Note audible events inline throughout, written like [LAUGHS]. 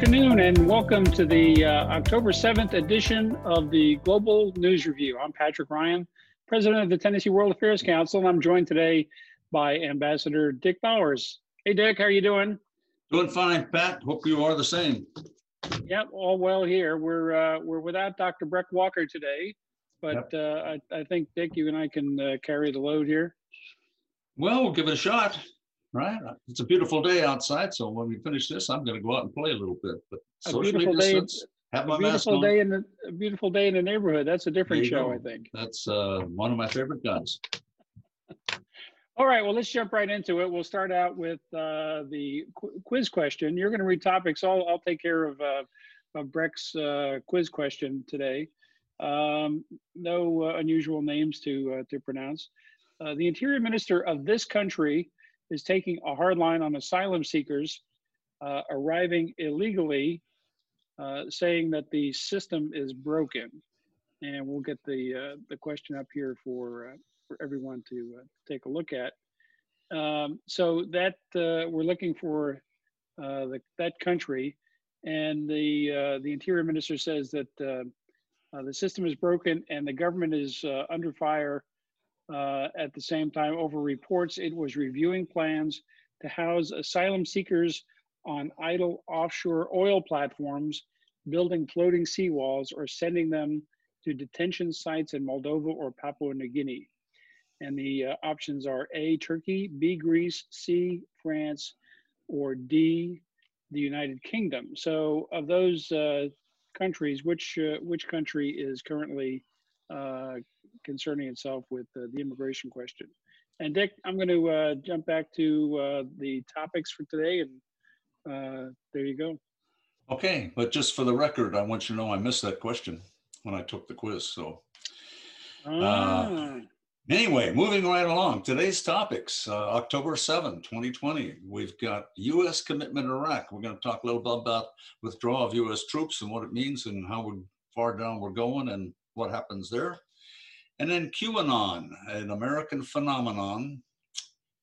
afternoon, and welcome to the uh, October 7th edition of the Global News Review. I'm Patrick Ryan, President of the Tennessee World Affairs Council, and I'm joined today by Ambassador Dick Bowers. Hey, Dick, how are you doing? Doing fine, Pat. Hope you are the same. Yep, all well here. We're uh, we're without Dr. Breck Walker today, but uh, I, I think Dick, you and I can uh, carry the load here. Well, we'll give it a shot, right? It's a beautiful day outside, so when we finish this, I'm going to go out and play a little bit. But A beautiful day, distance, have a my beautiful day in the a beautiful day in the neighborhood. That's a different show, go. I think. That's uh, one of my favorite guns. [LAUGHS] All right, well, let's jump right into it. We'll start out with uh, the qu- quiz question. You're going to read topics. I'll, I'll take care of, uh, of Breck's uh, quiz question today. Um, no uh, unusual names to, uh, to pronounce. Uh, the Interior Minister of this country is taking a hard line on asylum seekers uh, arriving illegally, uh, saying that the system is broken. And we'll get the, uh, the question up here for, uh, for everyone to uh, take a look at. Um, so that we're looking for the, that country, and the the interior minister says that uh, the system is broken and the government is uh, under fire. Uh, at the same time, over reports it was reviewing plans to house asylum seekers on idle offshore oil platforms, building floating seawalls, or sending them to detention sites in Moldova or Papua New Guinea. And the uh, options are A, Turkey, B, Greece, C, France, or D, the United Kingdom. So of those uh, countries, which, uh, which country is currently uh, concerning itself with uh, the immigration question? And Dick, I'm going to uh, jump back to uh, the topics for today, and uh, there you go. Okay, but just for the record, I want you to know I missed that question when I took the quiz. So Ah, Anyway, moving right along, today's topics, uh, October 7, 2020, we've got U.S. commitment in Iraq. We're going to talk a little bit about withdrawal of U.S. troops and what it means and how far down we're going and what happens there. And then QAnon, an American phenomenon,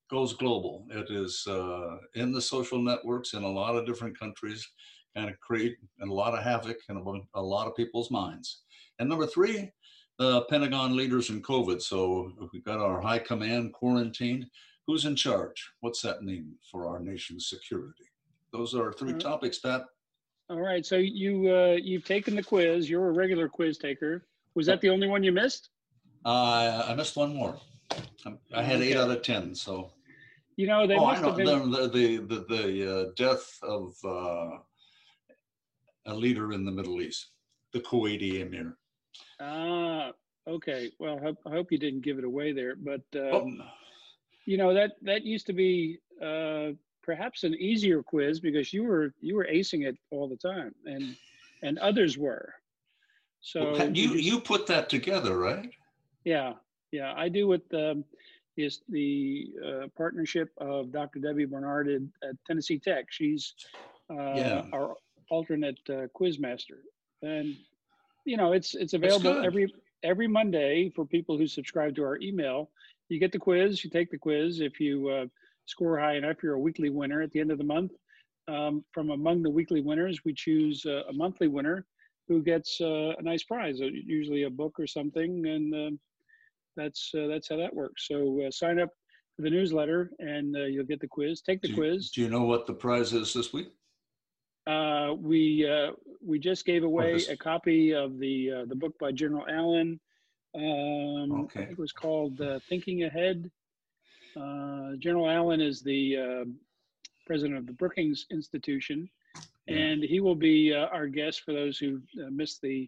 goes global. It is uh, in the social networks in a lot of different countries, kind of create a lot of havoc in a, lot of people's minds. And number three, the Pentagon leaders in COVID. So we've got our high command quarantined. Who's in charge? What's that mean for our nation's security? Those are three Mhm. topics, Pat. all right. So you uh, you've taken the quiz. You're a regular quiz taker. Was that the only one you missed? Uh, I missed one more. I had eight out of 10. So, You know, they oh, I must know have been. the, the, the, the uh, death of uh, a leader in the Middle East, the Kuwaiti emir. Ah, okay. Well, I hope, I hope you didn't give it away there. But Oh, um, you know that that used to be uh, perhaps an easier quiz because you were you were acing it all the time, and and others were. So well, you, you put that together, right? Yeah, yeah, I do with um, is the uh, partnership of Dr. Debbie Bernard at, at Tennessee Tech. She's uh, Yeah. our alternate uh, quiz master, and you know it's it's available every every Monday for people who subscribe to our email. You get the quiz, you take the quiz. If you uh, score high enough, you're a weekly winner at the end of the month. Um, from among the weekly winners, we choose uh, a monthly winner who gets uh, a nice prize, uh, usually a book or something, and uh, that's uh, that's how that works. So uh, sign up for the newsletter, and uh, you'll get the quiz. Take the Do you, quiz. do you know what the prize is this week? Uh, we uh, we just gave away this- a copy of the uh, the book by General Allen. Um, I Okay. think it was called uh, Thinking Ahead. Uh, General Allen is the uh, president of the Brookings Institution, Yeah. and he will be uh, our guest for those who uh, missed the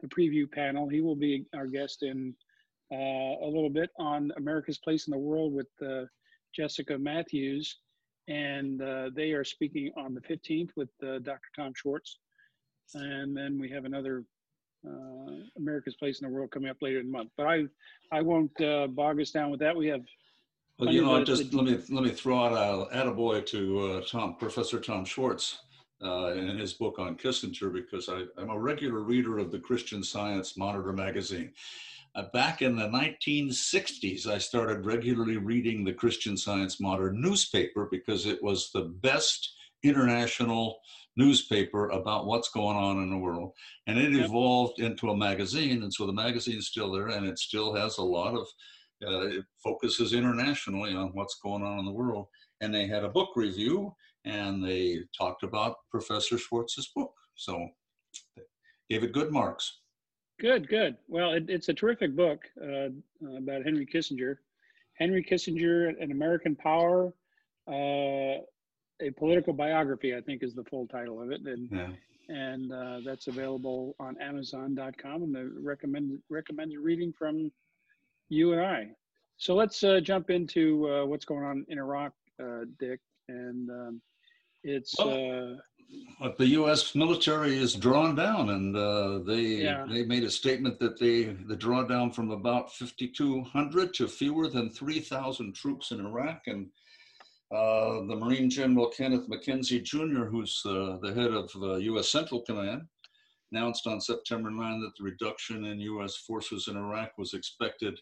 the preview panel. He will be our guest in uh, a little bit on America's Place in the World with uh, Jessica Mathews, and uh, they are speaking on the 15th with uh, Dr. Tom Schwartz, and then we have another uh, America's Place in the World coming up later in the month. But I I won't uh, bog us down with that. We have Well, you know, I just let me let me throw out a attaboy to uh, Tom, Professor Tom Schwartz, uh, in his book on Kissinger, because I, I'm a regular reader of the Christian Science Monitor magazine. Uh, back in the 1960s, I started regularly reading the Christian Science Monitor newspaper because it was the best international newspaper about what's going on in the world. And it evolved into a magazine. And so the magazine's still there and it still has a lot of, uh, it focuses internationally on what's going on in the world. And they had a book review and they talked about Professor Schwartz's book. So gave it good marks. Good, good. Well, it, it's a terrific book uh, about Henry Kissinger. Henry Kissinger, and American Power, uh, a political biography, I think is the full title of it. And, Yeah. and uh, that's available on Amazon.com and the recommended, recommended reading from you and I. So let's uh, jump into uh, what's going on in Iraq, uh, Dick. And um, it's, Oh. Uh, But the U.S. military is drawn down, and uh, they Yeah. they made a statement that they the drawdown from about 5,200 to fewer than 3,000 troops in Iraq, and uh, the Marine General Kenneth McKenzie Jr., who's uh, the head of uh, U.S. Central Command, announced on September 9 that the reduction in U.S. forces in Iraq was expected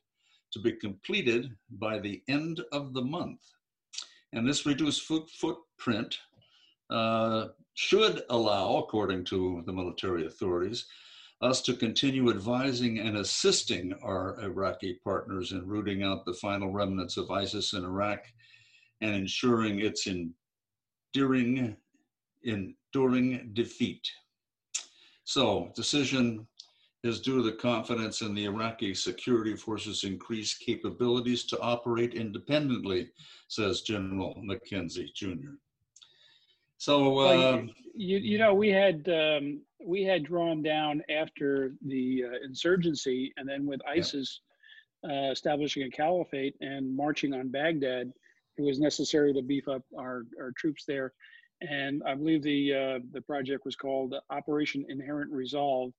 to be completed by the end of the month, and this reduced footprint. Uh, should allow, according to the military authorities, us to continue advising and assisting our Iraqi partners in rooting out the final remnants of ISIS in Iraq and ensuring its enduring, enduring defeat. So, decision is due to the confidence in the Iraqi security forces' increased capabilities to operate independently, says General McKenzie Jr. So, Well, uh, you, you know, we had um, we had drawn down after the uh, insurgency, and then with ISIS uh, establishing a caliphate and marching on Baghdad, it was necessary to beef up our, our troops there. And I believe the uh, the project was called Operation Inherent Resolve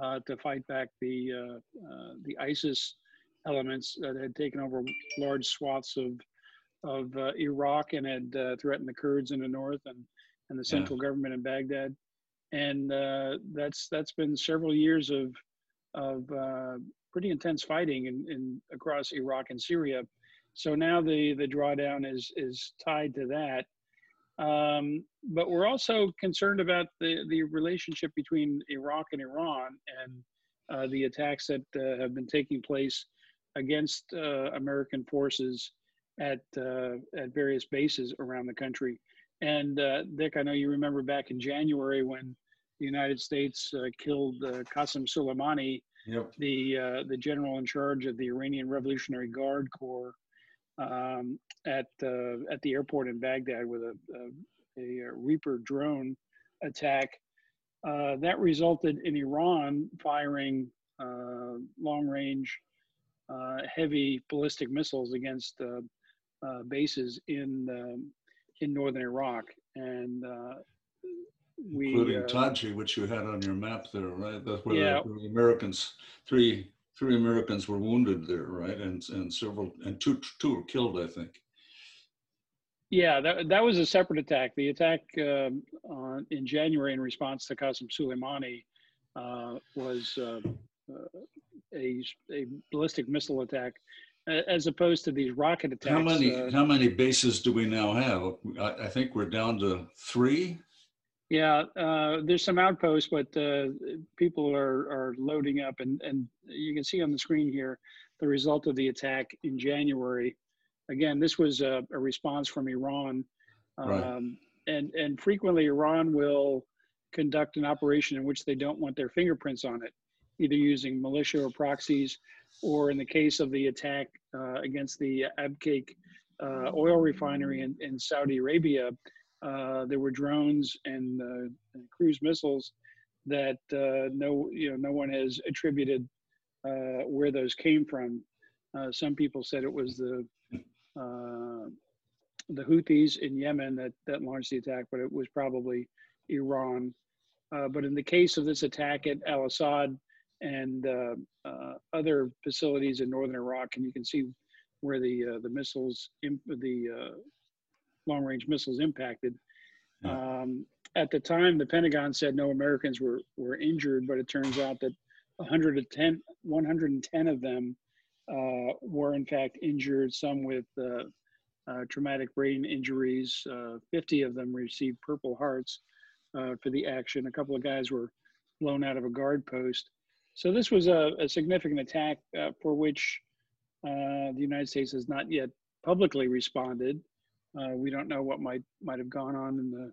uh, to fight back the uh, uh, the ISIS elements that had taken over large swaths of of uh, Iraq and had uh, threatened the Kurds in the north and and the Yeah. central government in Baghdad, and uh, that's that's been several years of of uh, pretty intense fighting in, in across Iraq and Syria. So now the the drawdown is is tied to that. Um, but we're also concerned about the the relationship between Iraq and Iran and uh, the attacks that uh, have been taking place against uh, American forces at uh, at various bases around the country. And uh, Dick, I know you remember back in January when the United States uh, killed uh, Qasem Soleimani, yep. the uh, the general in charge of the Iranian Revolutionary Guard Corps, um, at uh, at the airport in Baghdad with a, a, a Reaper drone attack. Uh, that resulted in Iran firing uh, long-range, uh, heavy ballistic missiles against uh, bases in um, in northern Iraq, and uh, we including uh, Taji, which you had on your map there, right? That's where Yeah. the, the Americans, three three Americans were wounded there, right? And and several and two two were killed, I think. Yeah, that, that was a separate attack. The attack um, on, in January in response to Qasem Soleimani uh, was uh, a, a ballistic missile attack, as opposed to these rocket attacks. How many uh, how many bases do we now have? I, I think we're down to three. yeah, uh, there's some outposts, but uh, people are, are loading up, and, and you can see on the screen here the result of the attack in January. Again, this was a, a response from Iran, Right. um, and and frequently Iran will conduct an operation in which they don't want their fingerprints on it, either using militia or proxies, or in the case of the attack uh, against the Abqaiq uh, oil refinery in, in Saudi Arabia, uh, there were drones and, uh, and cruise missiles that uh, no you know no one has attributed where those came from. Some people said it was the the Houthis in Yemen that that launched the attack, but it was probably Iran. Uh, but in the case of this attack at Al Asad and uh, uh, other facilities in northern Iraq, and you can see where the uh, the missiles, imp- the uh, long range missiles impacted. Um, at the time, the Pentagon said no Americans were were injured, but it turns out that 110 110 of them uh, were in fact injured. Some with uh, uh, traumatic brain injuries. Uh, 50 of them received Purple Hearts uh, for the action. A couple of guys were blown out of a guard post. So this was a, a significant attack uh, for which uh, the United States has not yet publicly responded. we don't know what might might have gone on in the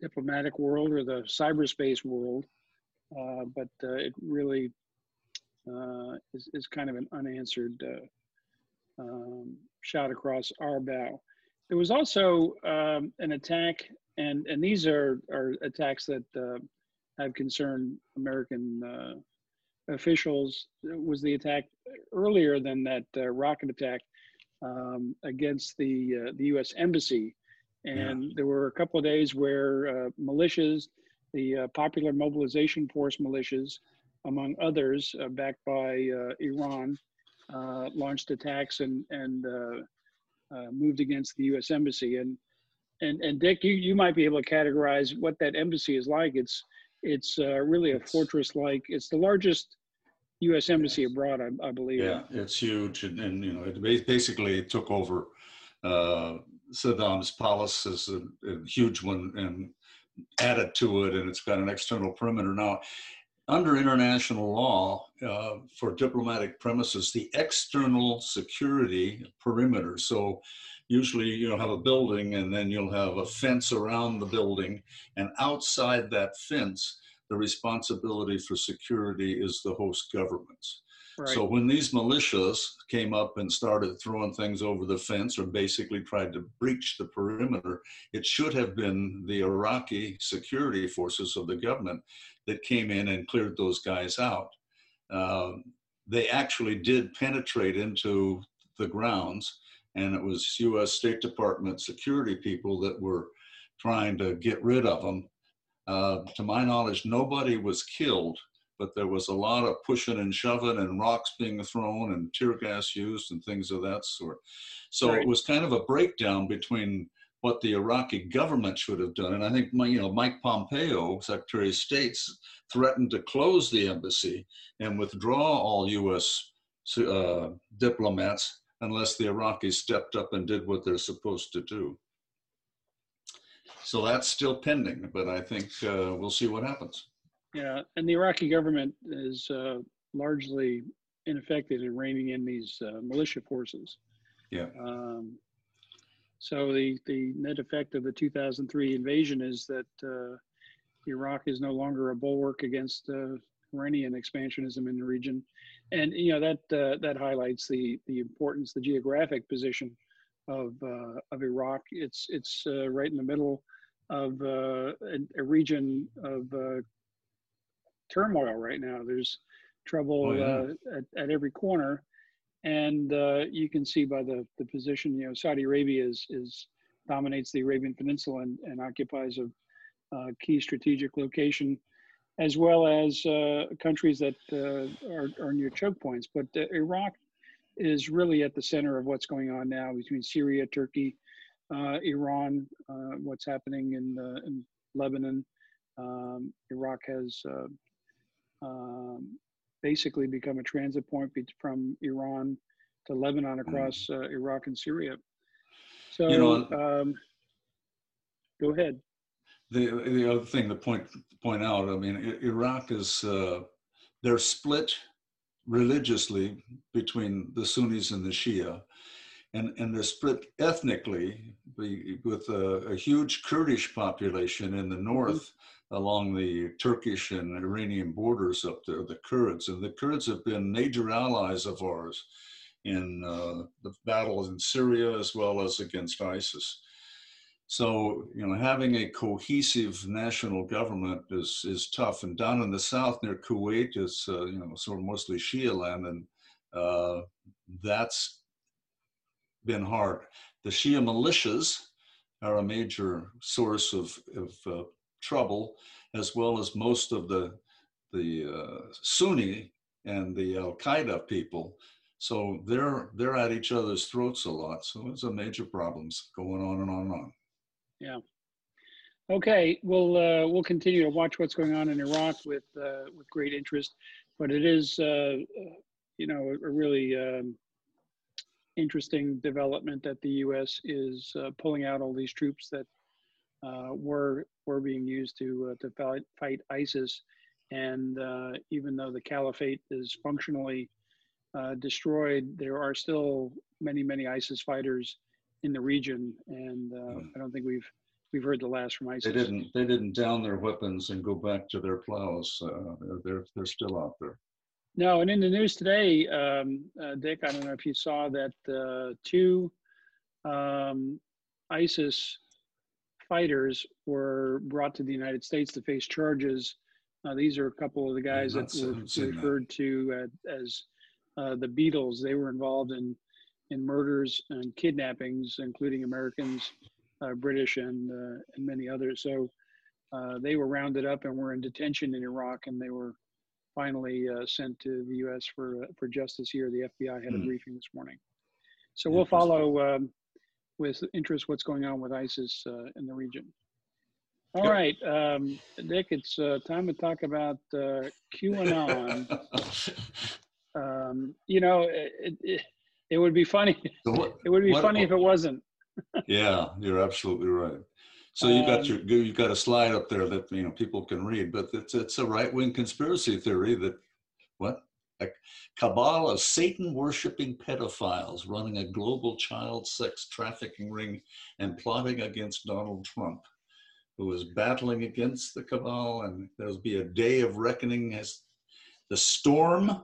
diplomatic world or the cyberspace world, but it really is, is kind of an unanswered um, shot across our bow. There was also um, an attack, and, and these are, are attacks that uh, have concerned American uh, officials. Was the attack earlier than that uh, rocket attack um, against the, uh, the US Embassy. And yeah. there were a couple of days where uh, militias, the uh, Popular Mobilization Force militias, among others, backed by Iran, uh, launched attacks and and uh, uh, moved against the U.S. embassy. And and and Dick, you you might be able to categorize what that embassy is like. It's it's uh, really a fortress-like. It's the largest U.S. embassy abroad, I, I believe. Yeah, it's huge, and, and, you know, it basically took over uh, Saddam's palace is a, a, huge one and added to it, and it's got an external perimeter now under international law uh, for diplomatic premises, the external security perimeter. So usually you'll have a building and then you'll have a fence around the building and outside that fence, the responsibility for security is the host government's. Right. So when these militias came up and started throwing things over the fence or basically tried to breach the perimeter, it should have been the Iraqi security forces of the government that came in and cleared those guys out. Um, they actually did penetrate into the grounds, and it was U.S. State Department security people that were trying to get rid of them. Uh, to my knowledge, nobody was killed, but there was a lot of pushing and shoving and rocks being thrown and tear gas used and things of that sort. So right. it was kind of a breakdown between what the Iraqi government should have done. And I think, you know, Mike Pompeo, Secretary of State, threatened to close the embassy and withdraw all U.S. Uh, diplomats unless the Iraqis stepped up and did what they're supposed to do. So that's still pending, but I think uh, we'll see what happens. Yeah, and the Iraqi government is uh, largely ineffective in reining in these uh, militia forces. Yeah. Um, so the, the net effect of the 2003 invasion is that uh, Iraq is no longer a bulwark against uh, Iranian expansionism in the region, and you know that uh, that highlights the the importance, the geographic position of uh, of Iraq. It's it's uh, right in the middle of uh, a, a, region of turmoil right now. There's trouble oh, yeah. at, at every corner and uh, you can see by the, the position, you know, Saudi Arabia is, is dominates the Arabian Peninsula and, and occupies a, a key strategic location, as well as uh, countries that uh, are, are near choke points. But uh, Iraq is really at the center of what's going on now between Syria, Turkey, uh, Iran, uh, what's happening in, in Lebanon. Um, Iraq has um, basically become a transit point from Iran to Lebanon across uh, Iraq and Syria. So, you know, um, go ahead. The the other thing to point point out, I mean, Iraq is uh, they're split religiously between the Sunnis and the Shia, and and they're split ethnically with a, a huge Kurdish population in the north. Along the Turkish and Iranian borders up there, the Kurds. And the Kurds have been major allies of ours in uh, the battle in Syria as well as against ISIS. So, you know, having a cohesive national government is, is tough. And down in the south near Kuwait is, uh, you know, sort of mostly Shia land, and uh, that's been hard. The Shia militias are a major source of, of uh, trouble, as well as most of the the uh, Sunni and the Al Qaeda people. So they're they're at each other's throats a lot. So it's a major problems going on and on and on. Yeah. Okay, we'll uh, we'll continue to watch what's going on in Iraq with uh, with great interest, but it is uh, you know a really um, interesting development that the U.S. is uh, pulling out all these troops that uh, were were being used to uh, to fight, fight ISIS, and uh, even though the caliphate is functionally uh, destroyed, there are still many many ISIS fighters in the region, and mm. I don't think we've we've heard the last from ISIS. They didn't they didn't down their weapons and go back to their plows. they're they're still out there. No, and in the news today, um, uh, Dick, I don't know if you saw that uh, two um, ISIS fighters were brought to the United States to face charges. Uh, these are a couple of the guys that were referred that. to as uh, the Beatles. They were involved in in murders and kidnappings, including Americans, uh, British, and uh, and many others. So they were rounded up and were in detention in Iraq, and they were finally uh, sent to the U.S. for uh, for justice here. The FBI had a mm. briefing this morning, so we'll follow um, with interest what's going on with ISIS uh, in the region. All yep. right, um, Dick, it's uh, time to talk about uh, [LAUGHS] QAnon. [LAUGHS] um, you know, it, it, it, would be funny. So what, it would be what, funny what, if it wasn't. [LAUGHS] yeah, you're absolutely right. So you got um, your you've got a slide up there that you know people can read, but it's it's a right wing conspiracy theory that what a cabal of Satan worshiping pedophiles running a global child sex trafficking ring and plotting against Donald Trump, who is battling against the cabal, and there'll be a day of reckoning as the storm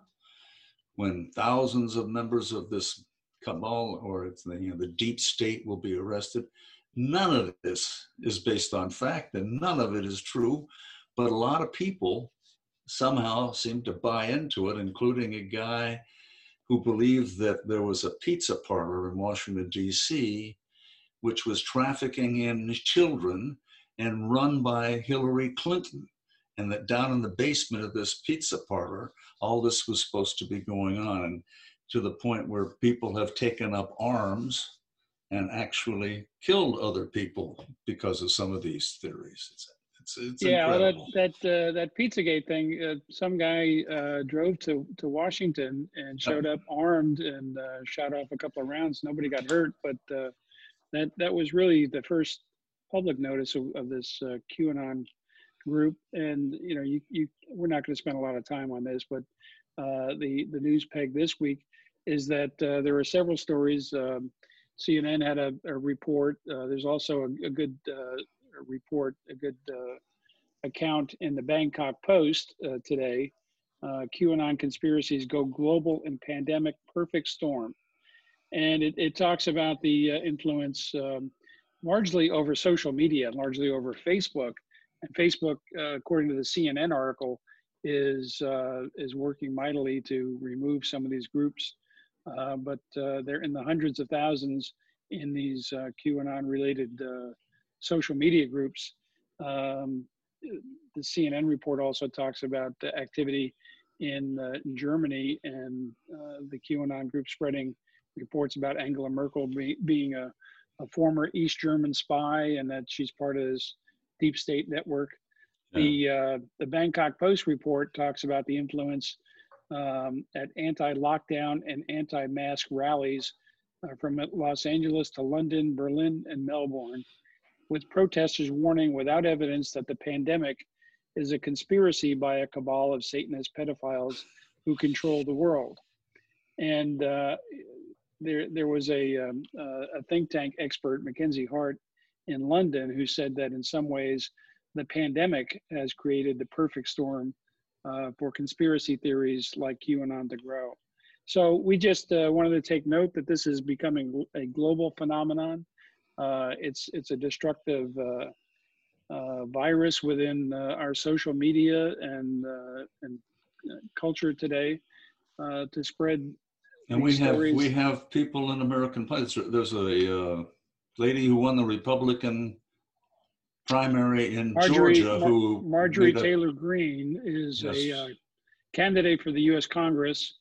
when thousands of members of this cabal or the, you know, the deep state will be arrested None of this is based on fact and none of it is true, but a lot of people somehow seem to buy into it, including a guy who believed that there was a pizza parlor in Washington, D.C., which was trafficking in children and run by Hillary Clinton. And that down in the basement of this pizza parlor, all this was supposed to be going on. And to the point where people have taken up arms and actually killed other people because of some of these theories. It's, it's, it's yeah, that that uh, that PizzaGate thing. Uh, some guy uh, drove to to Washington and showed up armed and uh, shot off a couple of rounds. Nobody got hurt, but uh, that that was really the first public notice of, of this uh, QAnon group. And you know, you you we're not going to spend a lot of time on this, but the the news peg this week is that uh, there are several stories. Um, CNN had a, a report. Uh, there's also a, a good uh, report, a good uh, account in the Bangkok Post uh, today. Uh, QAnon conspiracies go global in pandemic perfect storm. And it, it talks about the influence um, largely over social media, largely over Facebook. And Facebook, according to the CNN article, is is working mightily to remove some of these groups uh, but uh, they're in the hundreds of thousands in these uh, QAnon related uh, social media groups. Um, the CNN report also talks about the activity in, uh, in Germany and the QAnon group spreading reports about Angela Merkel be, being a, a, former East German spy and that she's part of this deep state network. Yeah. The, the Bangkok Post report talks about the influence um, at anti-lockdown and anti-mask rallies uh, from Los Angeles to London, Berlin, and Melbourne, with protesters warning without evidence that the pandemic is a conspiracy by a cabal of Satanist pedophiles who control the world. And uh, there, there was a, um, uh, a think tank expert, Mackenzie Hart, in London, who said that in some ways the pandemic has created the perfect storm uh, for conspiracy theories like QAnon to grow. So we just uh, wanted to take note that this is becoming a global phenomenon. Uh, it's it's a destructive uh, uh, virus within uh, our social media and and culture today to spread. And we have we have people in American politics. There's a lady who won the Republican primary in Marjorie, Georgia who Marjorie Taylor Greene is yes. a uh, candidate for the U.S. Congress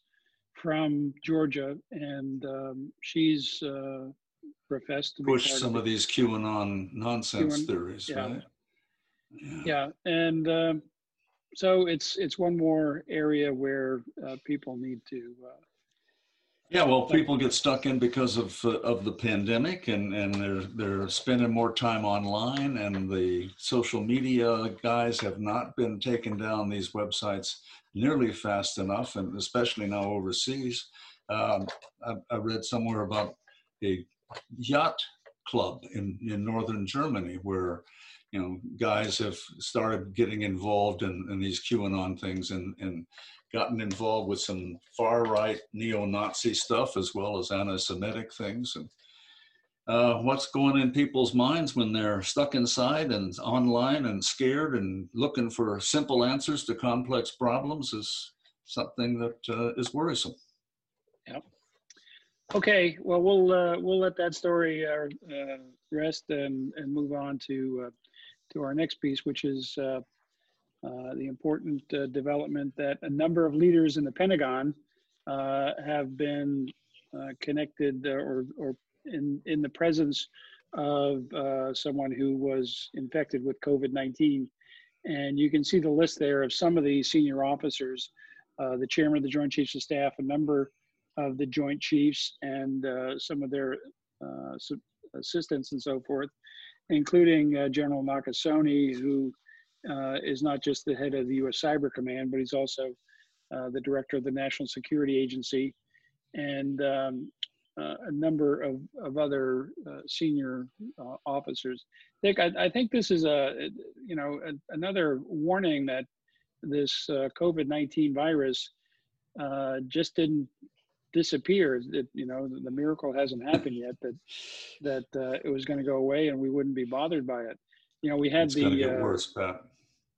from Georgia, and um, she's uh, professed to push some of, of these QAnon nonsense QAnon, theories, yeah. right? Yeah, yeah. and um, so it's it's one more area where uh, people need to uh, Yeah, well, people get stuck in because of uh, of the pandemic, and and they're they're spending more time online, and the social media guys have not been taking down these websites nearly fast enough, and especially now overseas. Um, I, I read somewhere about a yacht club in in northern Germany where you know guys have started getting involved in, in these QAnon things and and gotten involved with some far right neo Nazi stuff as well as anti Semitic things. And uh, what's going in people's minds when they're stuck inside and online and scared and looking for simple answers to complex problems is something that uh, is worrisome. Yep. Okay, well, we'll uh, we'll let that story uh, uh, rest and, and move on to uh, to our next piece, which is uh, the important uh, development that a number of leaders in the Pentagon uh, have been uh, connected or, or in, in the presence of someone who was infected with COVID-19. And you can see the list there of some of the senior officers, the chairman of the Joint Chiefs of Staff, a number of the Joint Chiefs, and some of their assistants and so forth, including General Nakasone, who uh, is not just the head of the U.S. Cyber Command, but he's also uh, the director of the National Security Agency and um, uh, a number of, of other uh, senior uh, officers. Dick, I, I, think this is a, you know, a, another warning that this uh, COVID-19 virus just didn't disappear. It, you know, the miracle hasn't happened yet that that it was going to go away and we wouldn't be bothered by it you know, we had it's the gonna get worse, Pat.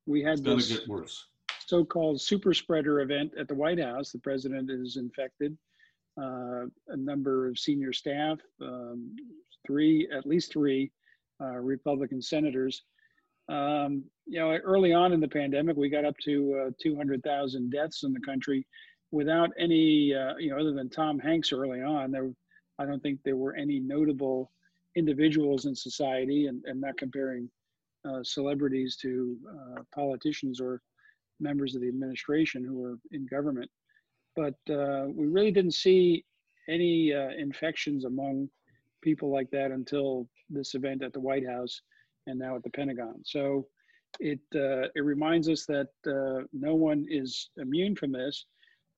we had It's this get worse. so-called super spreader event at the White House. The president is infected. Uh, a number of senior staff, um, three, at least three uh, Republican senators. Um, you know, early on in the pandemic, we got up to uh, 200,000 deaths in the country without any, uh, you know, other than Tom Hanks early on. There, I don't think there were any notable individuals in society, and, and not comparing uh, celebrities to uh, politicians or members of the administration who were in government. But uh, we really didn't see any uh, infections among people like that until this event at the White House and now at the Pentagon. So it uh, it reminds us that no one is immune from this.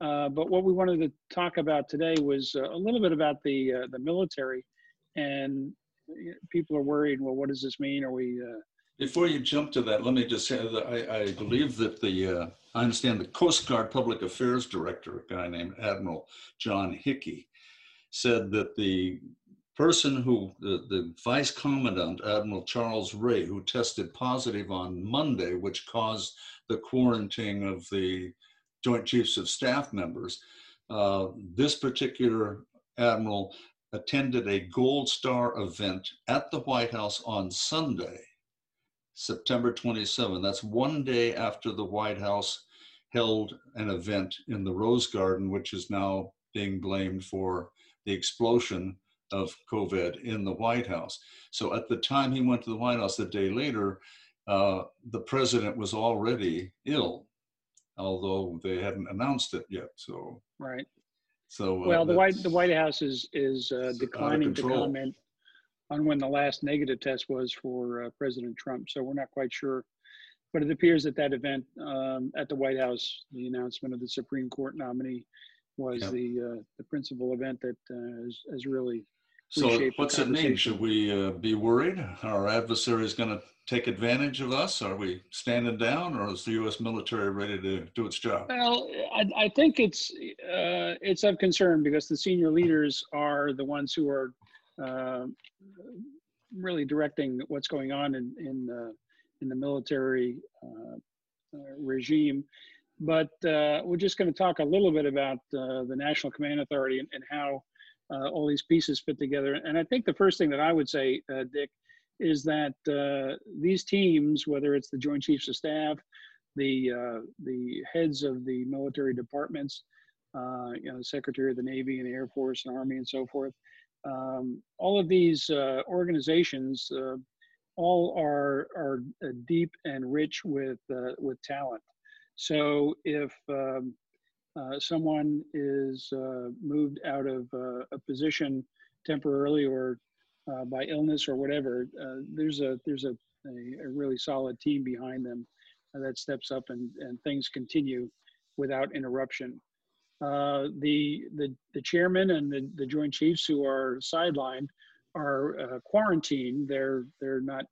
But what we wanted to talk about today was a little bit about the the military and people are worried. Well, what does this mean? Are we uh, before you jump to that, let me just say that I, I believe that the, uh, I understand the Coast Guard Public Affairs Director, a guy named Admiral John Hickey, said that the person who, the, the Vice Commandant, Admiral Charles Ray, who tested positive on Monday, which caused the quarantine of the Joint Chiefs of Staff members, uh, this particular admiral attended a Gold Star event at the White House on Sunday September 27. That's one day after the White House held an event in the Rose Garden, which is now being blamed for the explosion of COVID in the White House. So at the time he went to the White House, the day later, uh, the president was already ill, although they hadn't announced it yet. So right. So uh, well, the White the White House is is uh, declining to comment on when the last negative test was for uh, President Trump. So we're not quite sure. But it appears that that event um, at the White House, the announcement of the Supreme Court nominee, was yep. the uh, the principal event that uh, has, has really. So what's it mean? Should we uh, be worried? Our adversary is going to take advantage of us? Are we standing down, or is the U.S. military ready to do its job? Well, I, I think it's uh, it's of concern because the senior leaders are the ones who are uh, really directing what's going on in in, uh, in the military uh, regime. But we're just going to talk a little bit about the National Command Authority and, and how all these pieces fit together. And I think the first thing that I would say, Dick, is that uh, these teams, whether it's the Joint Chiefs of Staff, the uh, the heads of the military departments, uh, you know, Secretary of the Navy and the Air Force and Army and so forth, um, all of these uh, organizations uh, all are are uh, deep and rich with uh, with talent. So if um, uh, someone is uh, moved out of uh, a position temporarily or uh, by illness or whatever, uh, there's a there's a, a, a, really solid team behind them that steps up and, and things continue without interruption. The, the the chairman and the, the joint chiefs who are sidelined are quarantined. They're they're not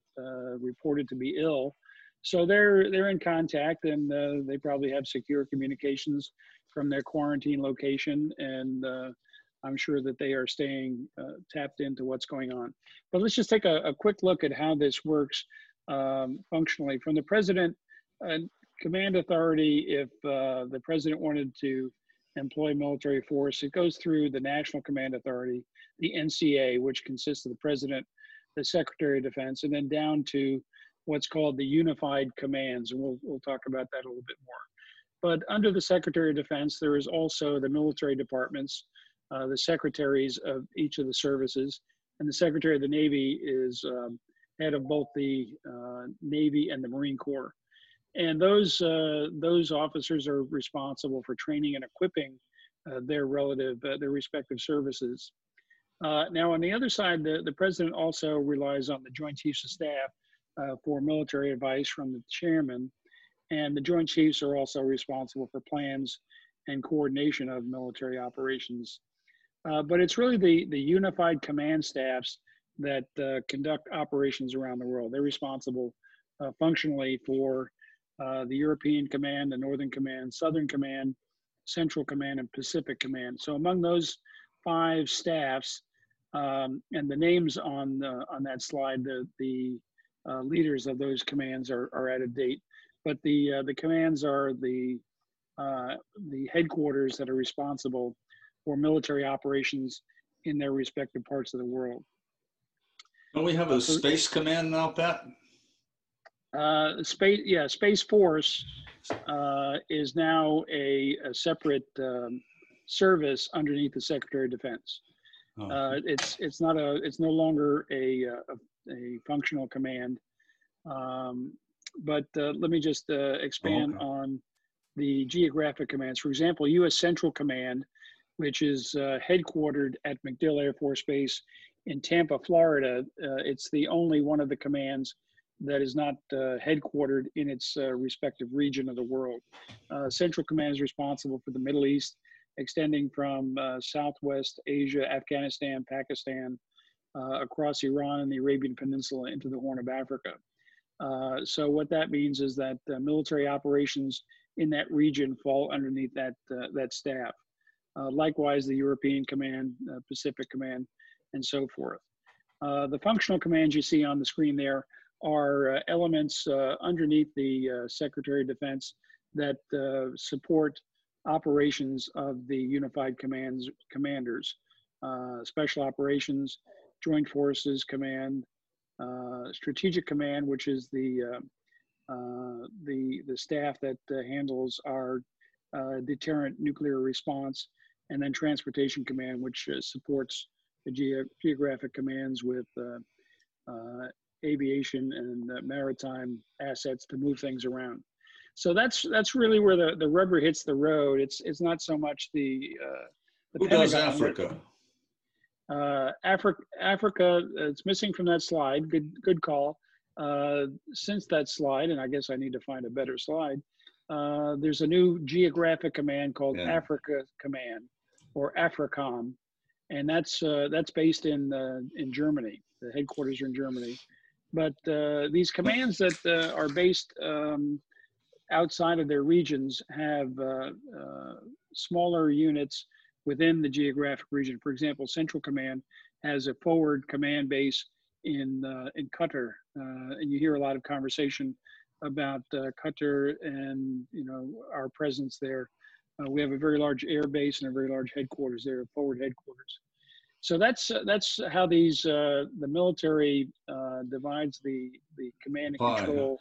reported to be ill, so they're they're in contact and uh, they probably have secure communications from their quarantine location and uh, i'm sure that they are staying uh, tapped into what's going on but let's just take a, a quick look at how this works um, functionally from the president uh, command authority if uh, the president wanted to employ military force it goes through the national command authority the nca which consists of the president the secretary of defense and then down to what's called the unified commands, and we'll, we'll talk about that a little bit more. But under the Secretary of Defense, there is also the military departments, uh, the secretaries of each of the services, and the Secretary of the Navy is um, head of both the uh, Navy and the Marine Corps. And those, uh, those officers are responsible for training and equipping uh, their relative, uh, their respective services. Uh, now, on the other side, the, the president also relies on the Joint Chiefs of Staff for military advice from the chairman. And the Joint Chiefs are also responsible for plans and coordination of military operations. Uh, but it's really the, the unified command staffs that uh, conduct operations around the world. They're responsible uh, functionally for uh, the European Command, the Northern Command, Southern Command, Central Command, and Pacific Command. So among those five staffs, um, and the names on the, on that slide, the, the uh, leaders of those commands are, are out of date. But the, uh, the commands are the, uh, the headquarters that are responsible for military operations in their respective parts of the world. Don't we have a space command now, Pat? Uh, space, yeah, Space Force uh, is now a, a separate um, service underneath the Secretary of Defense. Oh. Uh, it's it's not a it's no longer a, a, a functional command. Um, but uh, let me just uh, expand okay. on the geographic commands. For example, U.S. Central Command, which is uh, headquartered at MacDill Air Force Base in Tampa, Florida. Uh, it's the only one of the commands that is not uh, headquartered in its uh, respective region of the world. Central Command is responsible for the Middle East, extending from Southwest Asia, Afghanistan, Pakistan, uh, across Iran and the Arabian Peninsula into the Horn of Africa. Uh, so what that means is that uh, military operations in that region fall underneath that uh, that staff. Uh, likewise, the European Command, uh, Pacific Command, and so forth. the functional commands you see on the screen there are elements underneath the Secretary of Defense that support operations of the unified commands commanders, special operations, Joint Forces Command, Strategic Command, which is the uh, uh, the the staff that uh, handles our uh, deterrent nuclear response, and then Transportation Command, which supports the ge- geographic commands with aviation and maritime assets to move things around. So that's that's really where the, the rubber hits the road. It's it's not so much the, the who Pentagon, does Africa. Uh, Africa, Africa, it's missing from that slide. Good, good call. Uh, since that slide, and I guess I need to find a better slide. Uh, there's a new geographic command called yeah. Africa Command, or AFRICOM, and that's uh, that's based in uh, in Germany. The headquarters are in Germany, but uh, these commands that uh, are based um, outside of their regions have smaller units within the geographic region. For example, Central Command has a forward command base in uh, in Qatar, uh, and you hear a lot of conversation about uh, Qatar and you know our presence there. Uh, we have a very large air base and a very large headquarters there, forward headquarters. So that's uh, that's how these uh, the military divides the the command and Fine. control.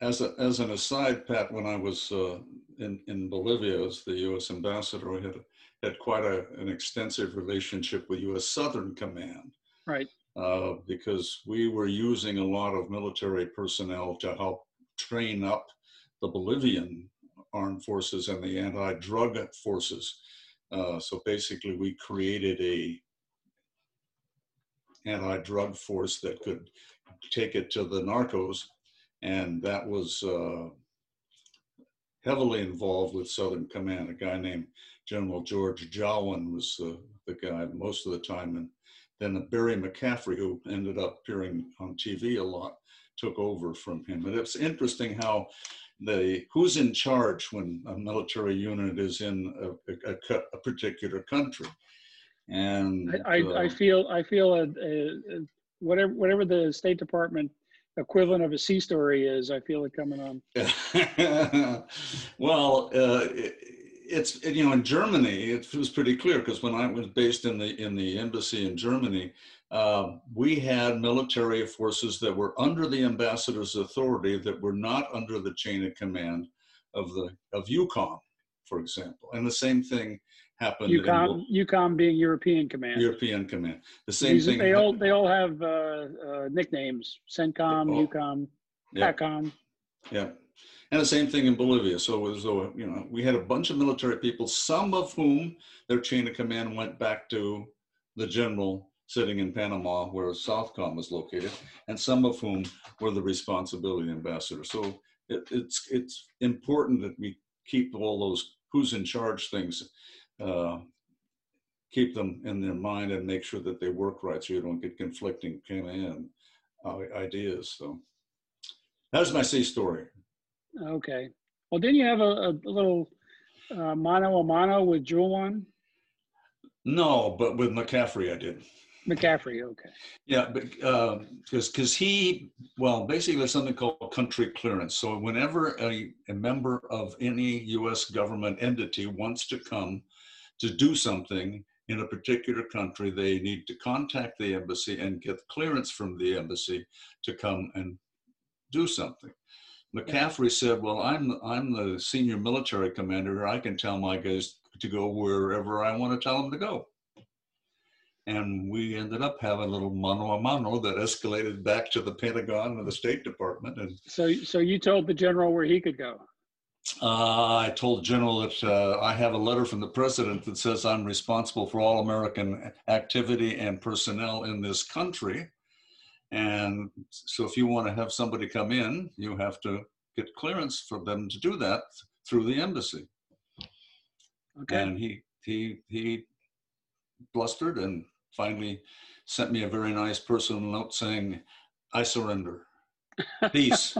As a, as an aside, Pat, when I was in in Bolivia as the U.S. ambassador, we had a had quite a, an extensive relationship with U.S. Southern Command. Right. Uh, because we were using a lot of military personnel to help train up the Bolivian armed forces and the anti-drug forces. Uh, so basically, we created a anti-drug force that could take it to the narcos, and that was uh, heavily involved with Southern Command. A guy named General George Joulwan was the, the guy most of the time, and then Barry McCaffrey, who ended up appearing on TV a lot, took over from him. And it's interesting how the who's in charge when a military unit is in a, a, a particular country. And I, I, uh, I feel I feel a, a, whatever whatever the State Department equivalent of a sea story is, I feel it coming on. [LAUGHS] well, uh, it's you know in Germany it was pretty clear because when I was based in the in the embassy in Germany, uh, we had military forces that were under the ambassador's authority that were not under the chain of command of the of EUCOM, for example, and the same thing happened. EUCOM, in, EUCOM being European Command. European Command. The same These, thing. They all they all have uh, uh, nicknames: CENTCOM, oh, EUCOM, yeah. PACOM. Yeah, and the same thing in Bolivia. So it was, you know, we had a bunch of military people, some of whom their chain of command went back to the general sitting in Panama, where Southcom was located, and some of whom were the responsibility ambassador. So it, it's it's important that we keep all those who's in charge things uh, keep them in their mind and make sure that they work right so you don't get conflicting command uh, ideas. So that's my sea story. Okay. Well, didn't you have a, a little uh, mano a mano with Joulwan No, but with McCaffrey I did. McCaffrey, okay. Yeah, but because uh, because he well basically there's something called country clearance. So whenever a, a member of any U.S. government entity wants to come to do something in a particular country, they need to contact the embassy and get clearance from the embassy to come and do something. McCaffrey said, "Well, I'm I'm the senior military commander. I can tell my guys to go wherever I want to tell them to go." And we ended up having a little mano a mano that escalated back to the Pentagon and the State Department. And so, so you told the general where he could go. Uh, I told General that uh, I have a letter from the president that says I'm responsible for all American activity and personnel in this country. And so if you want to have somebody come in, you have to get clearance for them to do that through the embassy. Okay. And he he he blustered and finally sent me a very nice personal note saying, "I surrender. Peace."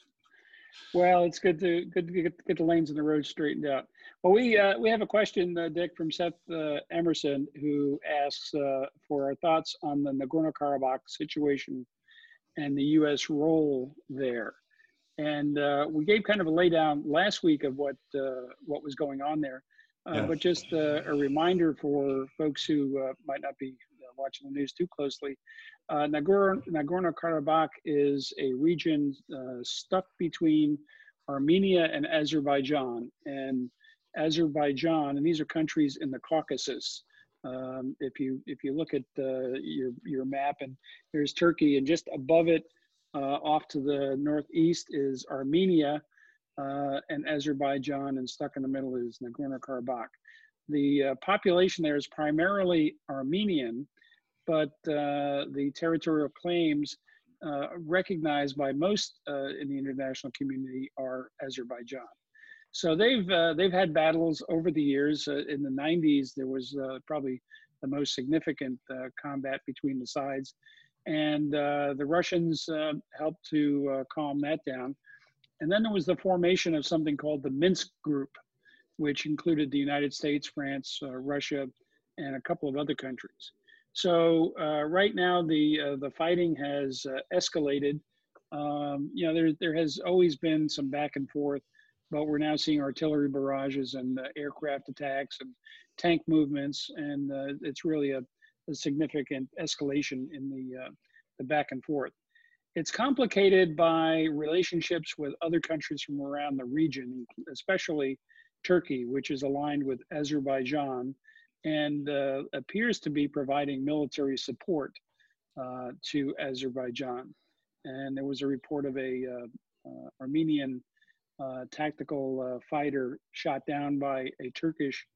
[LAUGHS] well, it's good to good to get, get the lanes in the road straightened out. Well, we uh, we have a question, uh, Dick, from Seth uh, Emerson, who asks uh, for our thoughts on the Nagorno-Karabakh situation and the U.S. role there. And uh, we gave kind of a laydown last week of what uh, what was going on there, but just a reminder for folks who might not be watching the news too closely. Nagorno Karabakh is a region stuck between Armenia and Azerbaijan, and Azerbaijan, and these are countries in the Caucasus. Um, if you if you look at uh, your your map, and there's Turkey, and just above it, uh, off to the northeast is Armenia uh, and Azerbaijan, and stuck in the middle is Nagorno-Karabakh. The uh, population there is primarily Armenian, but uh, the territorial claims uh, recognized by most in the international community are Azerbaijan. So they've uh, they've had battles over the years. Uh, in the 90s, there was uh, probably the most significant uh, combat between the sides, and uh, the Russians uh, helped to calm that down. And then there was the formation of something called the Minsk Group, which included the United States, France, Russia, and a couple of other countries. So right now, the the fighting has escalated. Um, you know, there there has always been some back and forth but we're now seeing artillery barrages and uh, aircraft attacks and tank movements, and uh, it's really a, a, significant escalation in the, uh, the back and forth. It's complicated by relationships with other countries from around the region, especially Turkey, which is aligned with Azerbaijan and uh, appears to be providing military support uh, to Azerbaijan. And there was a report of a uh, Armenian uh, tactical uh, fighter shot down by a Turkish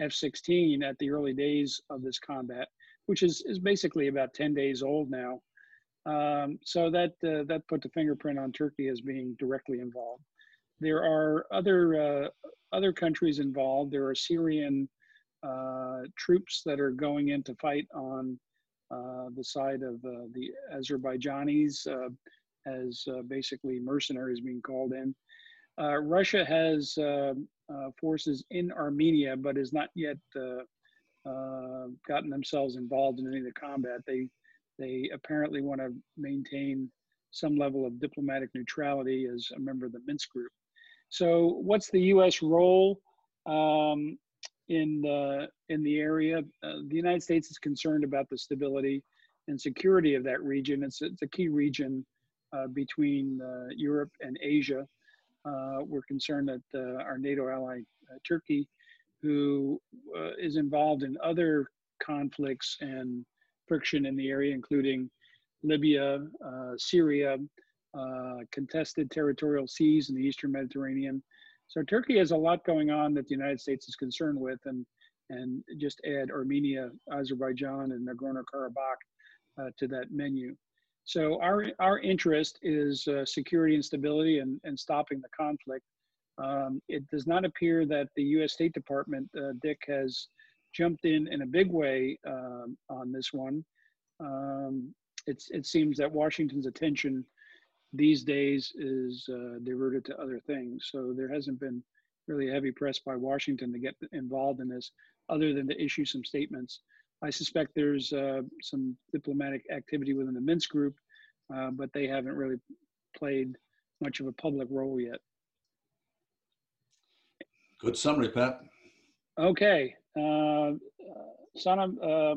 F-16 at the early days of this combat, which is, is basically about 10 days old now. Um, so that uh, that put the fingerprint on Turkey as being directly involved. There are other uh, other countries involved. There are Syrian uh, troops that are going in to fight on the side of the Azerbaijanis as basically mercenaries being called in. Russia has forces in Armenia, but has not yet gotten themselves involved in any of the combat. They they apparently want to maintain some level of diplomatic neutrality as a member of the Minsk group. So, what's the U.S. role um, in the in the area? Uh, the United States is concerned about the stability and security of that region. It's it's a key region uh, between uh, Europe and Asia. Uh, we're concerned that uh, our NATO ally uh, Turkey, who is involved in other conflicts and friction in the area, including Libya, Syria, contested territorial seas in the Eastern Mediterranean. So Turkey has a lot going on that the United States is concerned with, and and just add Armenia, Azerbaijan, and Nagorno-Karabakh uh, to that menu. So our our interest is uh, security and stability and, and stopping the conflict. Um, it does not appear that the U.S. State Department, uh, Dick, has jumped in in a big way um, on this one. Um, it seems that Washington's attention these days is uh, diverted to other things. So there hasn't been really heavy press by Washington to get involved in this, other than to issue some statements. I suspect there's uh, some diplomatic activity within the Minsk group, uh, but they haven't really played much of a public role yet. Good summary, Pat. Okay. Uh, Sana uh,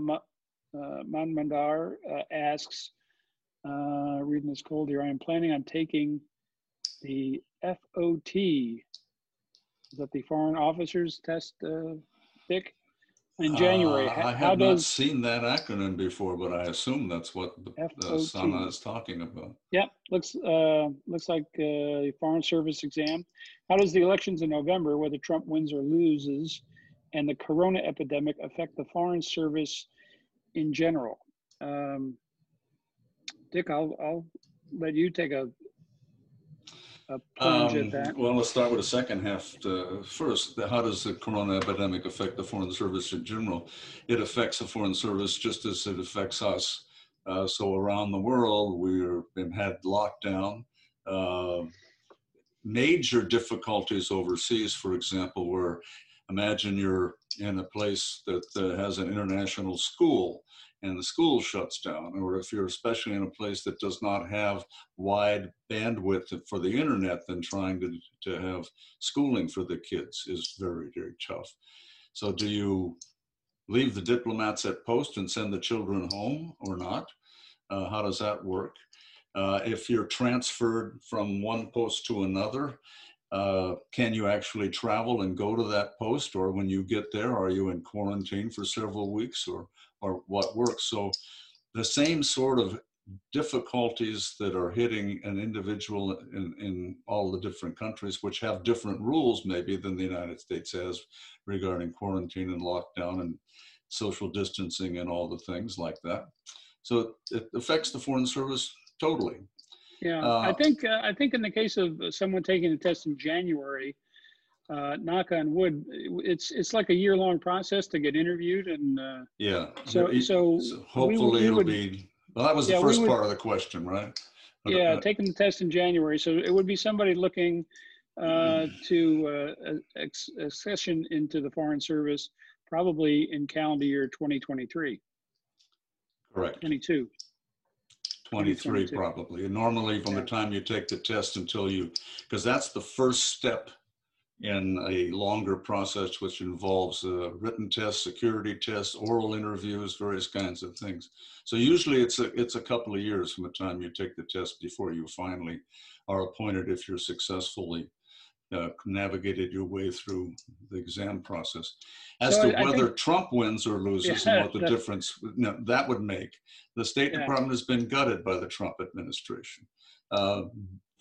uh, Manmandar uh, asks, uh, reading this cold here, I am planning on taking the FOT. Is that the Foreign Officers Test, uh, Dick? In January. Uh, I have not seen that acronym before, but I assume that's what the, uh, Sana is talking about. Yep, looks uh, looks like uh, Foreign Service exam. How does the elections in November, whether Trump wins or loses, and the corona epidemic affect the Foreign Service in general? Um, Dick, I'll, I'll let you take a, a plunge um, at that. Well, let's start with the second half to, first. How does the corona epidemic affect the Foreign Service in general? It affects the Foreign Service just as it affects us. Uh, so around the world, we've been had lockdown. Uh, major difficulties overseas, for example, where imagine you're in a place that uh, has an international school and the school shuts down, or if you're especially in a place that does not have wide bandwidth for the internet, then trying to, to have schooling for the kids is very, very tough. So, do you leave the diplomats at post and send the children home or not? Uh, how does that work? Uh, if you're transferred from one post to another, uh, can you actually travel and go to that post or when you get there are you in quarantine for several weeks or or what works. So the same sort of difficulties that are hitting an individual in, in all the different countries which have different rules maybe than the united states has regarding quarantine and lockdown and social distancing and all the things like that. So it affects the foreign service totally. Yeah, uh, I think uh, I think in the case of someone taking a test in January, uh, knock on wood, it's it's like a year long process to get interviewed and. Uh, yeah. So so, so hopefully we, we it'll would, be. Well, that was the first would, part of the question, right? Yeah, uh, taking the test in January, so it would be somebody looking uh, to uh, accession into the Foreign Service, probably in calendar year 2023. Correct. 22. 23 probably. And normally from yeah. the time you take the test until you, because that's the first step in a longer process which involves a written tests, security tests, oral interviews, various kinds of things. So usually it's a, it's a couple of years from the time you take the test before you finally are appointed if you're successfully uh, navigated your way through the exam process. As so to I, whether think, Trump wins or loses yeah, and what the difference no, that would make, the State yeah. Department has been gutted by the Trump administration. Uh,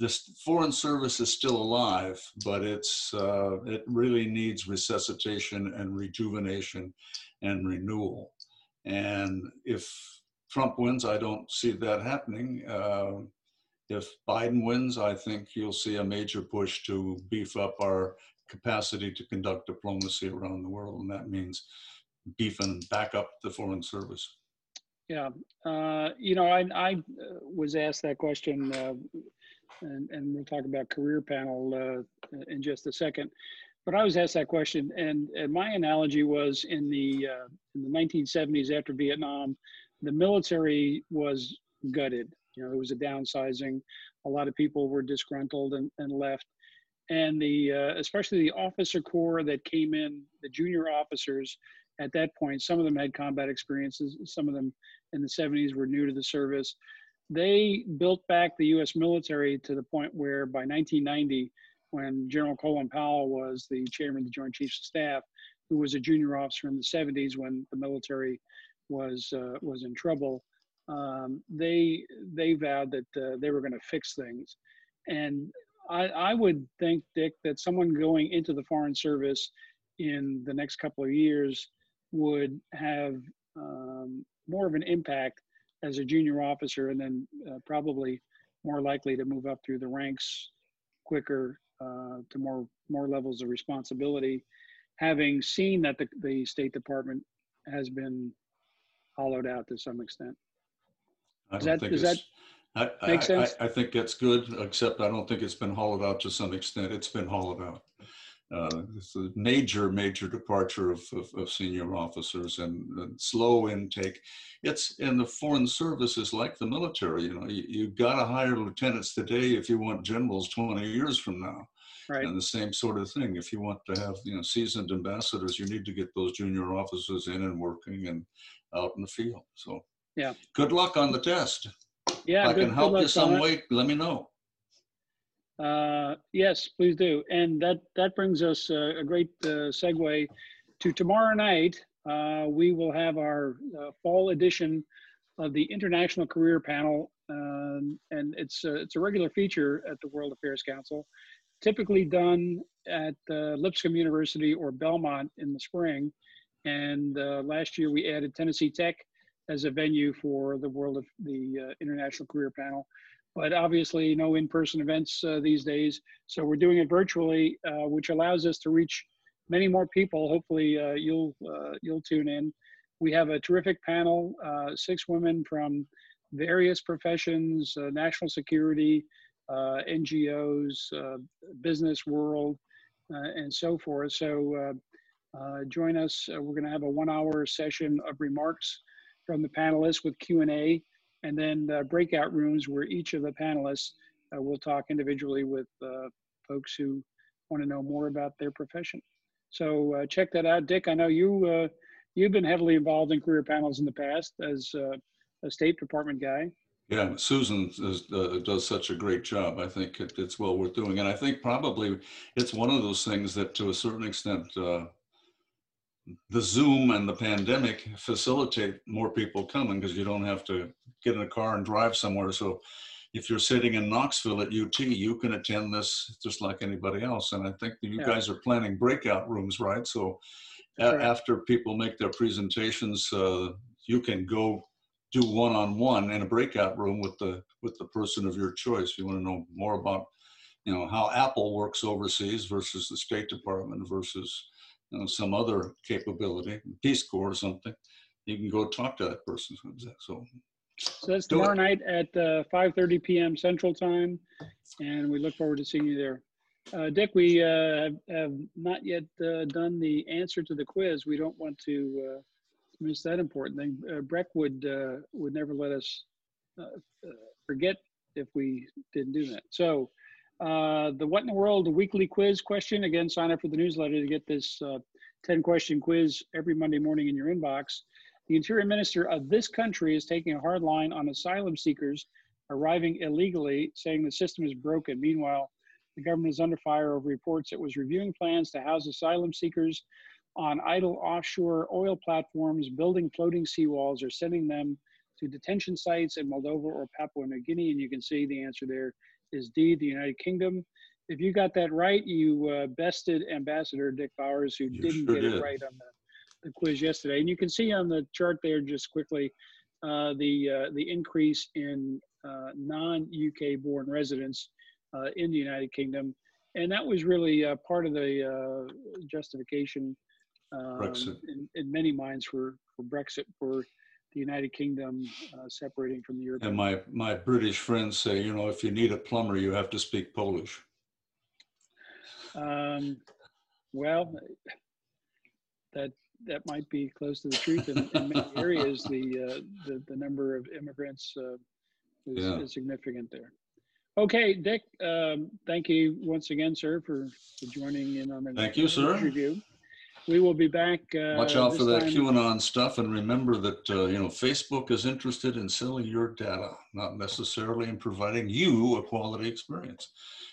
this foreign service is still alive, but it's uh, it really needs resuscitation and rejuvenation and renewal. And if Trump wins, I don't see that happening. Uh, if Biden wins, I think you'll see a major push to beef up our capacity to conduct diplomacy around the world, and that means beefing back up the foreign service. Yeah, uh, you know, I, I uh, was asked that question, uh, and, and we'll talk about career panel uh, in just a second. But I was asked that question, and, and my analogy was in the uh, in the 1970s after Vietnam, the military was gutted. You know, there was a downsizing. A lot of people were disgruntled and, and left. And the uh, especially the officer corps that came in, the junior officers at that point, some of them had combat experiences. Some of them in the 70s were new to the service. They built back the U.S. military to the point where by 1990, when General Colin Powell was the chairman of the Joint Chiefs of Staff, who was a junior officer in the 70s when the military was uh, was in trouble, um, they they vowed that uh, they were going to fix things, and I, I would think, Dick, that someone going into the Foreign Service in the next couple of years would have um, more of an impact as a junior officer and then uh, probably more likely to move up through the ranks quicker uh, to more more levels of responsibility having seen that the, the state department has been hollowed out to some extent does that, does that I, make sense? I, I, think that's good, except I don't think it's been hollowed out to some extent. It's been hollowed out. Uh, it's a major, major departure of, of, of senior officers and, and, slow intake. It's in the foreign services like the military. You know, you, you got to hire lieutenants today if you want generals 20 years from now. Right. And the same sort of thing. If you want to have you know seasoned ambassadors, you need to get those junior officers in and working and out in the field. So yeah. Good luck on the test. Yeah. If I good, can help you some way, let me know. Uh, yes, please do. And that, that brings us uh, a great uh, segue to tomorrow night. Uh, we will have our uh, fall edition of the International Career Panel. Um, and it's a, it's a regular feature at the World Affairs Council, typically done at Lipscomb University or Belmont in the spring. And uh, last year we added Tennessee Tech as a venue for the World of the uh, International Career Panel but obviously no in-person events uh, these days. So we're doing it virtually, uh, which allows us to reach many more people. Hopefully uh, you'll uh, you'll tune in. We have a terrific panel, uh, six women from various professions, uh, national security, NGOs, business world, and so forth. So join us. we're going to have a one-hour session of remarks from the panelists with Q&A and then uh, breakout rooms where each of the panelists uh, will talk individually with uh, folks who want to know more about their profession. So uh, check that out, Dick. I know you uh, you've been heavily involved in career panels in the past as a State Department guy. Yeah, Susan is, uh, does such a great job. I think it, it's well worth doing, and I think probably it's one of those things that, to a certain extent, the Zoom and the pandemic facilitate more people coming because you don't have to get in a car and drive somewhere. So if you're sitting in Knoxville at UT, you can attend this just like anybody else. And I think that you yeah. guys are planning breakout rooms, right? So a- after people make their presentations, uh, you can go do one-on-one in a breakout room with the with the person of your choice. If you want to know more about, you know, how Apple works overseas versus the State Department versus you know, some other capability, Peace Corps or something, you can go talk to that person. So, so that's tomorrow it. night at uh, 5.30 p.m. Central Time, and we look forward to seeing you there. Uh, Dick, we uh, have not yet uh, done the answer to the quiz. We don't want to uh, miss that important thing. Uh, Breck would would never let us forget if we didn't do that. So uh, the What in the World weekly quiz question. Again, sign up for the newsletter to get this uh, 10 question quiz every Monday morning in your inbox. The Interior Minister of this country is taking a hard line on asylum seekers arriving illegally, saying the system is broken. Meanwhile, the government is under fire over reports it was reviewing plans to house asylum seekers on idle offshore oil platforms, building floating seawalls, or sending them to detention sites in Moldova or Papua New Guinea. And you can see the answer there is D, the United Kingdom. If you got that right, you uh, bested Ambassador Dick Bowers, who You didn't sure get did. it right on the, the quiz yesterday. And you can see on the chart there just quickly uh, the uh, the increase in uh, non-UK born residents uh, in the United Kingdom, and that was really uh, part of the uh, justification um, in, in many minds for for Brexit for the United Kingdom uh, separating from the European. And my, my British friends say, you know, if you need a plumber, you have to speak Polish. Um, well, that that might be close to the truth. In, in many [LAUGHS] areas, the, uh, the the number of immigrants uh, is, Yeah. is significant there. Okay, Dick. Um, thank you once again, sir, for, for joining in on the Thank you, sir. review. We will be back. Uh, Watch out for that time- QAnon stuff and remember that, uh, you know, Facebook is interested in selling your data, not necessarily in providing you a quality experience.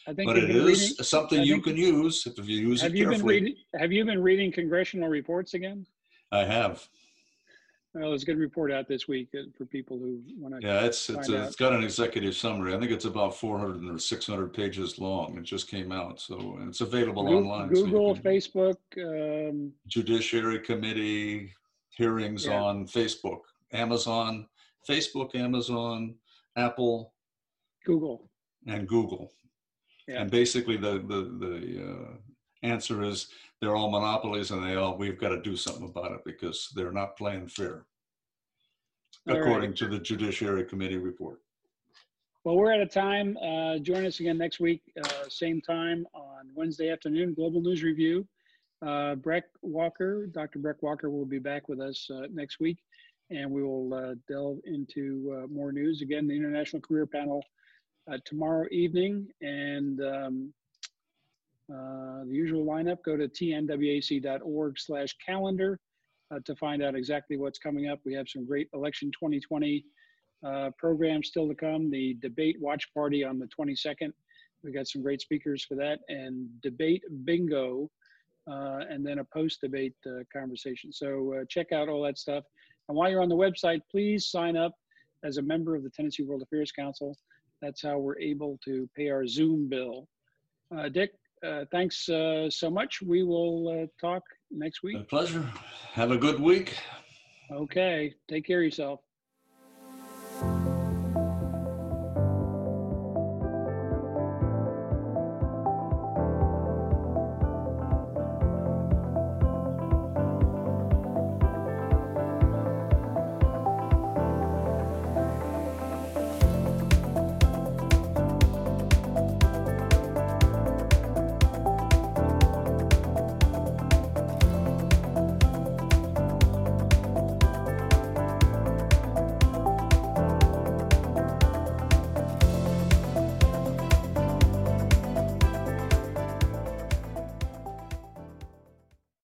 I think But it is reading- something you can use if you use it Have you been reading? Have you been reading congressional reports again? I have. Well, there's a good report out this week uh, for people who want to. Yeah, it's, it's, a- it's got an executive summary. I think it's about 400 or 600 pages long. It just came out. So, it's available online. so Google, can- Facebook, um, Judiciary Committee hearings Yeah. on Facebook, Amazon, Facebook, Amazon, Apple, Google. and Google. Yeah. And basically, the the the uh, answer is they're all monopolies, and they all we've got to do something about it because they're not playing fair, All right. according to the Judiciary Committee report. Well, we're out of time. Uh, join us again next week, uh, same time on Wednesday afternoon, Global News Review. Uh, Breck Walker, Dr. Breck Walker will be back with us uh, next week, and we will uh, delve into uh, more news. Again, the International Career Panel uh, tomorrow evening, and um, the usual lineup, go to tnwac.org slash calendar uh, to find out exactly what's coming up. We have some great election 2020 uh, programs still to come. The debate watch party on the 22nd. We've got some great speakers for that, and debate bingo, uh, and then a post-debate uh, conversation. So uh, check out all that stuff. And while you're on the website, please sign up as a member of the Tennessee World Affairs Council. That's how we're able to pay our Zoom bill. Uh, Dick, uh, thanks uh, so much. We will uh, talk next A week. pleasure. Have a good week. Okay, take care of yourself.